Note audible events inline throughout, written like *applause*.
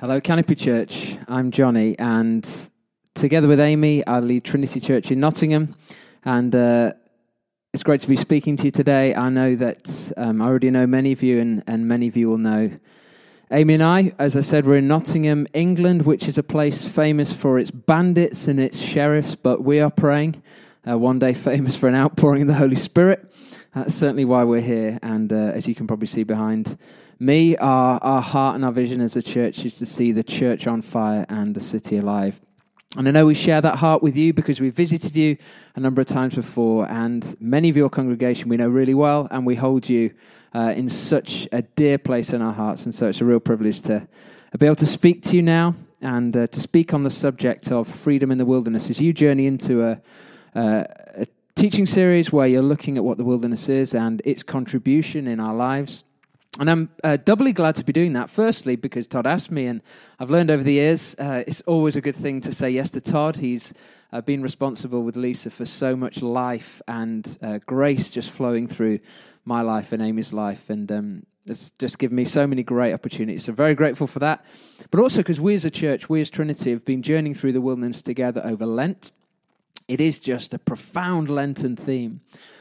Hello, Canopy Church. I'm Johnny, and together with Amy, I lead Trinity Church in Nottingham. And uh, it's great to be speaking to you today. I know that um, I already know many of you, and, and many of you will know Amy and I. As I said, we're in Nottingham, England, which is a place famous for its bandits and its sheriffs, but we are praying. Uh, one day, famous for an outpouring of the Holy Spirit. That's certainly why we're here. And uh, as you can probably see behind, me, our, our heart and our vision as a church is to see the church on fire and the city alive. And I know we share that heart with you because we visited you a number of times before, and many of your congregation we know really well, and we hold you uh, in such a dear place in our hearts. And so it's a real privilege to be able to speak to you now and uh, to speak on the subject of freedom in the wilderness as you journey into a, uh, a teaching series where you're looking at what the wilderness is and its contribution in our lives. And I'm uh, doubly glad to be doing that. Firstly, because Todd asked me, and I've learned over the years uh, it's always a good thing to say yes to Todd. He's uh, been responsible with Lisa for so much life and uh, grace just flowing through my life and Amy's life. And um, it's just given me so many great opportunities. So, very grateful for that. But also because we as a church, we as Trinity, have been journeying through the wilderness together over Lent. It is just a profound Lenten theme.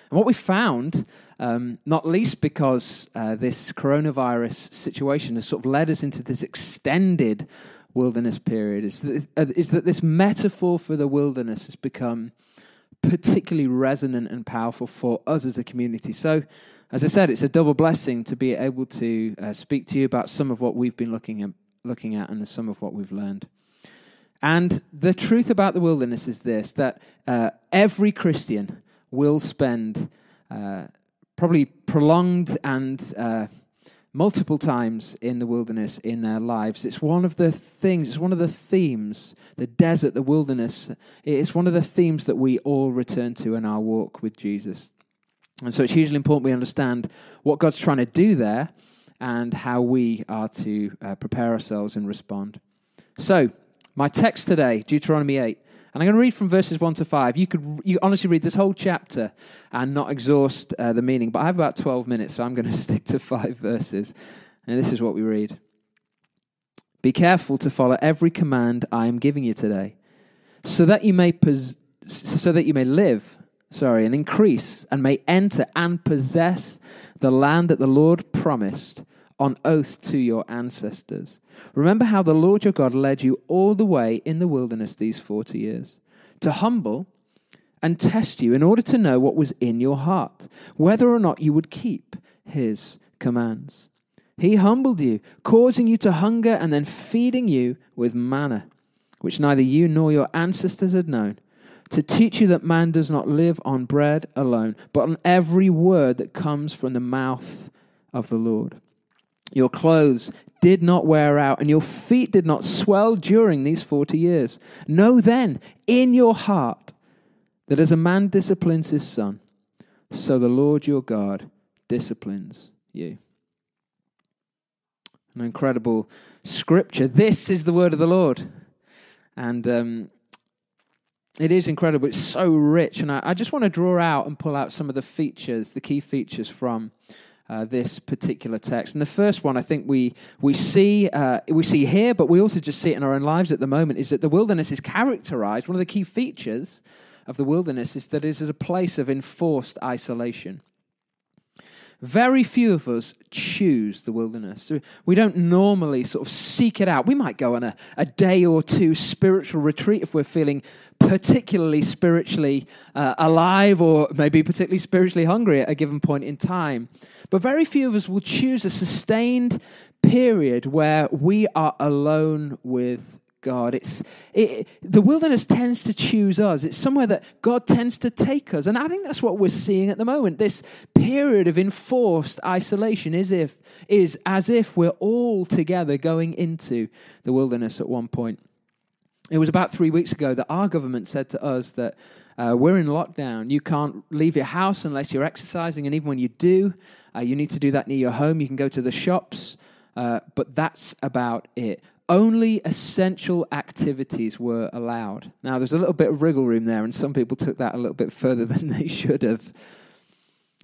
And what we found um, not least because uh, this coronavirus situation has sort of led us into this extended wilderness period, is that, uh, is that this metaphor for the wilderness has become particularly resonant and powerful for us as a community. So, as I said, it's a double blessing to be able to uh, speak to you about some of what we've been looking at, looking at and some of what we've learned. And the truth about the wilderness is this that uh, every Christian will spend uh, probably prolonged and uh, multiple times in the wilderness in their lives. It's one of the things, it's one of the themes, the desert, the wilderness. It's one of the themes that we all return to in our walk with Jesus. And so it's hugely important we understand what God's trying to do there and how we are to uh, prepare ourselves and respond. So, my text today, Deuteronomy 8. And I'm going to read from verses 1 to 5. You could you honestly read this whole chapter and not exhaust uh, the meaning, but I have about 12 minutes, so I'm going *laughs* to stick to five verses. And this is what we read Be careful to follow every command I am giving you today, so that you may, pos- so that you may live sorry, and increase and may enter and possess the land that the Lord promised on oath to your ancestors. Remember how the Lord your God led you all the way in the wilderness these 40 years to humble and test you in order to know what was in your heart, whether or not you would keep his commands. He humbled you, causing you to hunger and then feeding you with manna, which neither you nor your ancestors had known, to teach you that man does not live on bread alone, but on every word that comes from the mouth of the Lord. Your clothes did not wear out, and your feet did not swell during these 40 years. Know then in your heart that as a man disciplines his son, so the Lord your God disciplines you. An incredible scripture. This is the word of the Lord. And um, it is incredible. It's so rich. And I, I just want to draw out and pull out some of the features, the key features from uh, this particular text. And the first one I think we, we, see, uh, we see here, but we also just see it in our own lives at the moment, is that the wilderness is characterized. One of the key features of the wilderness is that it is a place of enforced isolation. Very few of us choose the wilderness. We don't normally sort of seek it out. We might go on a, a day or two spiritual retreat if we're feeling particularly spiritually uh, alive or maybe particularly spiritually hungry at a given point in time. But very few of us will choose a sustained period where we are alone with God. It's, it, the wilderness tends to choose us. It's somewhere that God tends to take us. And I think that's what we're seeing at the moment. This period of enforced isolation is, if, is as if we're all together going into the wilderness at one point. It was about three weeks ago that our government said to us that uh, we're in lockdown. You can't leave your house unless you're exercising. And even when you do, uh, you need to do that near your home. You can go to the shops. Uh, but that's about it only essential activities were allowed. Now, there's a little bit of wriggle room there, and some people took that a little bit further *laughs* than they should have.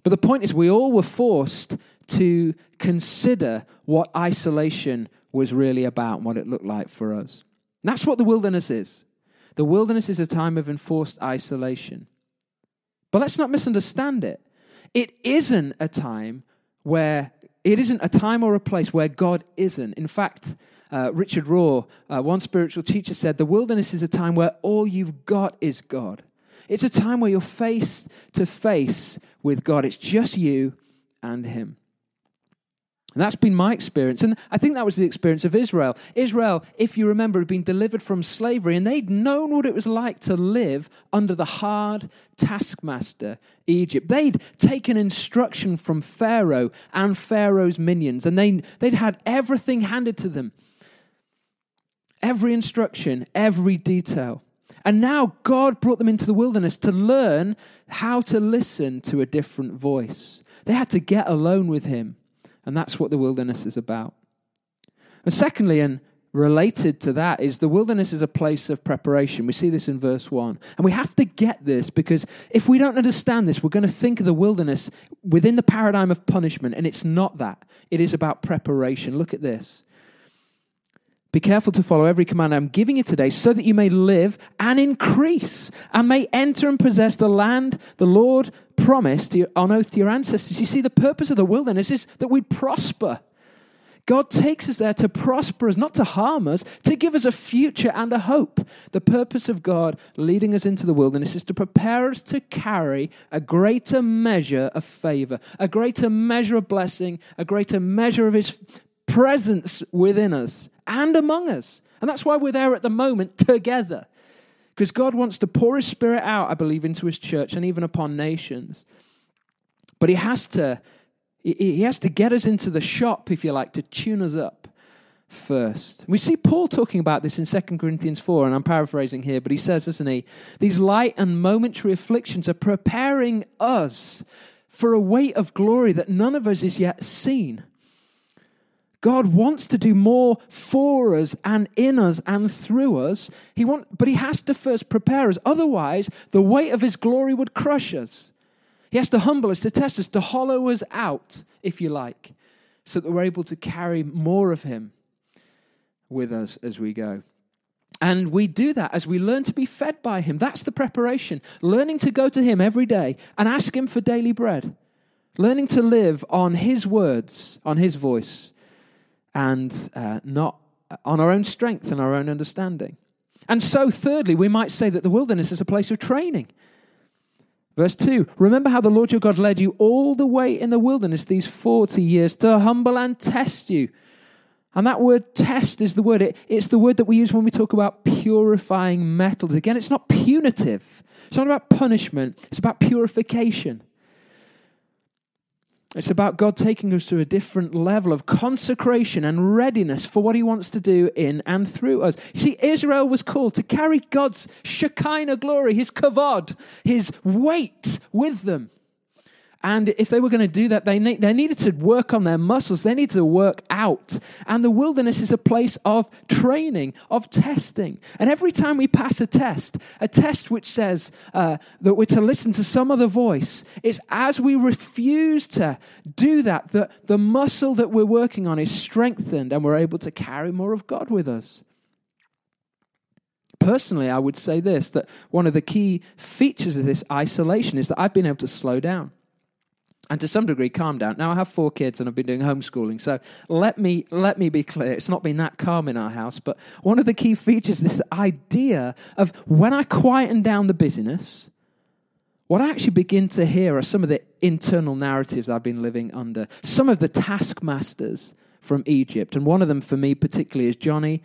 But the point is, we all were forced to consider what isolation was really about and what it looked like for us. And that's what the wilderness is. The wilderness is a time of enforced isolation. But let's not misunderstand it. It isn't a time where, it isn't a time or a place where God isn't. In fact, uh, Richard Rohr, uh, one spiritual teacher, said the wilderness is a time where all you've got is God. It's a time where you're face to face with God. It's just you and Him. And that's been my experience. And I think that was the experience of Israel. Israel, if you remember, had been delivered from slavery, and they'd known what it was like to live under the hard taskmaster, Egypt. They'd taken instruction from Pharaoh and Pharaoh's minions, and they, they'd had everything handed to them every instruction, every detail. And now God brought them into the wilderness to learn how to listen to a different voice. They had to get alone with Him. And that's what the wilderness is about. And secondly, and related to that, is the wilderness is a place of preparation. We see this in verse 1. And we have to get this because if we don't understand this, we're going to think of the wilderness within the paradigm of punishment. And it's not that, it is about preparation. Look at this. Be careful to follow every command I'm giving you today so that you may live and increase and may enter and possess the land the Lord promised on oath to your ancestors. You see, the purpose of the wilderness is that we prosper. God takes us there to prosper us, not to harm us, to give us a future and a hope. The purpose of God leading us into the wilderness is to prepare us to carry a greater measure of favor, a greater measure of blessing, a greater measure of His presence within us and among us. And that's why we're there at the moment together. Because God wants to pour His Spirit out, I believe, into His church and even upon nations. But He has to, He has to get us into the shop, if you like, to tune us up first. We see Paul talking about this in 2 Corinthians 4, and I'm paraphrasing here, but he says, doesn't he? These light and momentary afflictions are preparing us for a weight of glory that none of us has yet seen. God wants to do more for us and in us and through us. He want, but He has to first prepare us. Otherwise, the weight of His glory would crush us. He has to humble us, to test us, to hollow us out, if you like, so that we're able to carry more of Him with us as we go. And we do that as we learn to be fed by Him. That's the preparation. Learning to go to Him every day and ask Him for daily bread. Learning to live on His words, on His voice and uh, not on our own strength and our own understanding. And so, thirdly, we might say that the wilderness is a place of training. Verse 2 Remember how the Lord your God led you all the way in the wilderness these 40 years to humble and test you. And that word test is the word, it, it's the word that we use when we talk about purifying metals. Again, it's not punitive, it's not about punishment, it's about purification. It's about God taking us to a different level of consecration and readiness for what He wants to do in and through us. You see, Israel was called to carry God's Shekinah glory, His kavod, His weight with them. And if they were going to do that, they, they needed to work on their muscles. They needed to work out. And the wilderness is a place of training, of testing. And every time we pass a test, a test which says uh, that we're to listen to some other voice, it's as we refuse to do that that the muscle that we're working on is strengthened and we're able to carry more of God with us. Personally, I would say this that one of the key features of this isolation is that I've been able to slow down and to some degree calm down. Now I have four kids and I've been doing homeschooling, so let me let me be clear. It's not been that calm in our house, but one of the key features is this idea of when I quieten down the busyness, what I actually begin to hear are some of the internal narratives I've been living under. Some of the taskmasters from Egypt, and one of them for me particularly is Johnny.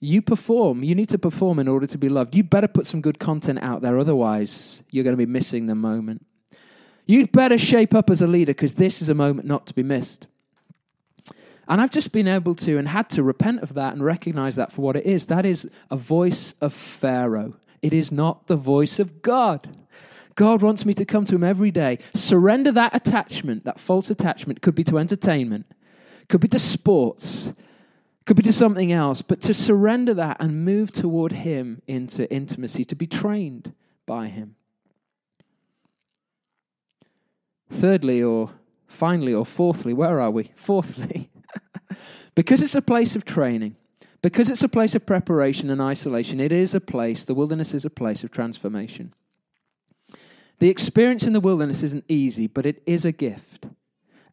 You perform. You need to perform in order to be loved. You better put some good content out there, otherwise, you're going to be missing the moment. You'd better shape up as a leader because this is a moment not to be missed. And I've just been able to and had to repent of that and recognize that for what it is. That is a voice of Pharaoh. It is not the voice of God. God wants me to come to Him every day, surrender that attachment, that false attachment. Could be to entertainment, could be to sports, could be to something else, but to surrender that and move toward Him into intimacy, to be trained by Him. Thirdly, or finally, or fourthly, where are we? Fourthly, *laughs* because it's a place of training, because it's a place of preparation and isolation, it is a place, the wilderness is a place of transformation. The experience in the wilderness isn't easy, but it is a gift.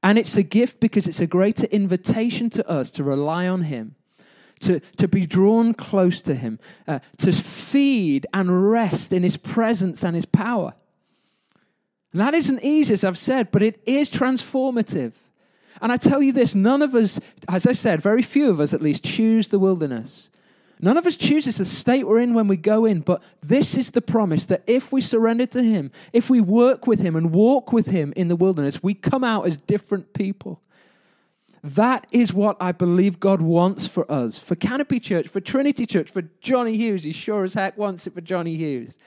And it's a gift because it's a greater invitation to us to rely on Him, to, to be drawn close to Him, uh, to feed and rest in His presence and His power. And that isn't easy, as I've said, but it is transformative. And I tell you this none of us, as I said, very few of us at least, choose the wilderness. None of us chooses the state we're in when we go in, but this is the promise that if we surrender to Him, if we work with Him and walk with Him in the wilderness, we come out as different people. That is what I believe God wants for us, for Canopy Church, for Trinity Church, for Johnny Hughes. He sure as heck wants it for Johnny Hughes.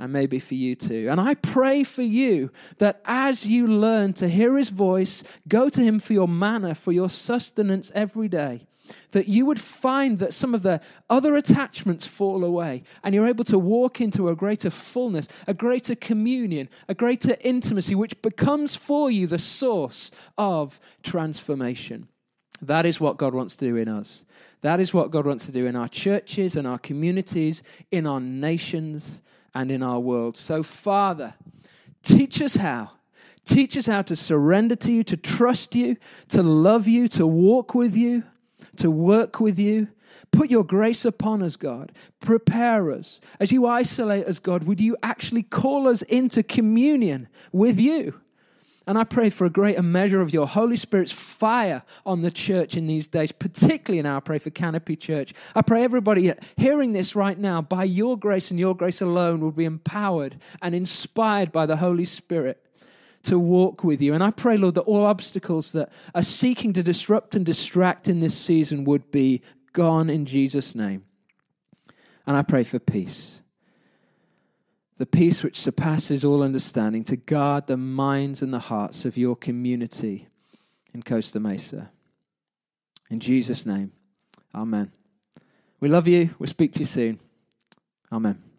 And maybe for you too. And I pray for you that as you learn to hear his voice, go to him for your manna, for your sustenance every day, that you would find that some of the other attachments fall away and you're able to walk into a greater fullness, a greater communion, a greater intimacy, which becomes for you the source of transformation. That is what God wants to do in us. That is what God wants to do in our churches and our communities, in our nations, and in our world. So, Father, teach us how. Teach us how to surrender to you, to trust you, to love you, to walk with you to work with you. Put your grace upon us, God. Prepare us. As you isolate us, God, would you actually call us into communion with you? And I pray for a greater measure of your Holy Spirit's fire on the church in these days, particularly now. I pray for Canopy Church. I pray everybody hearing this right now, by your grace and your grace alone, will be empowered and inspired by the Holy Spirit to walk with you. And I pray, Lord, that all obstacles that are seeking to disrupt and distract in this season would be gone in Jesus' name. And I pray for peace. The peace which surpasses all understanding to guard the minds and the hearts of your community in Costa Mesa. In Jesus' name, amen. We love you. We'll speak to you soon. Amen.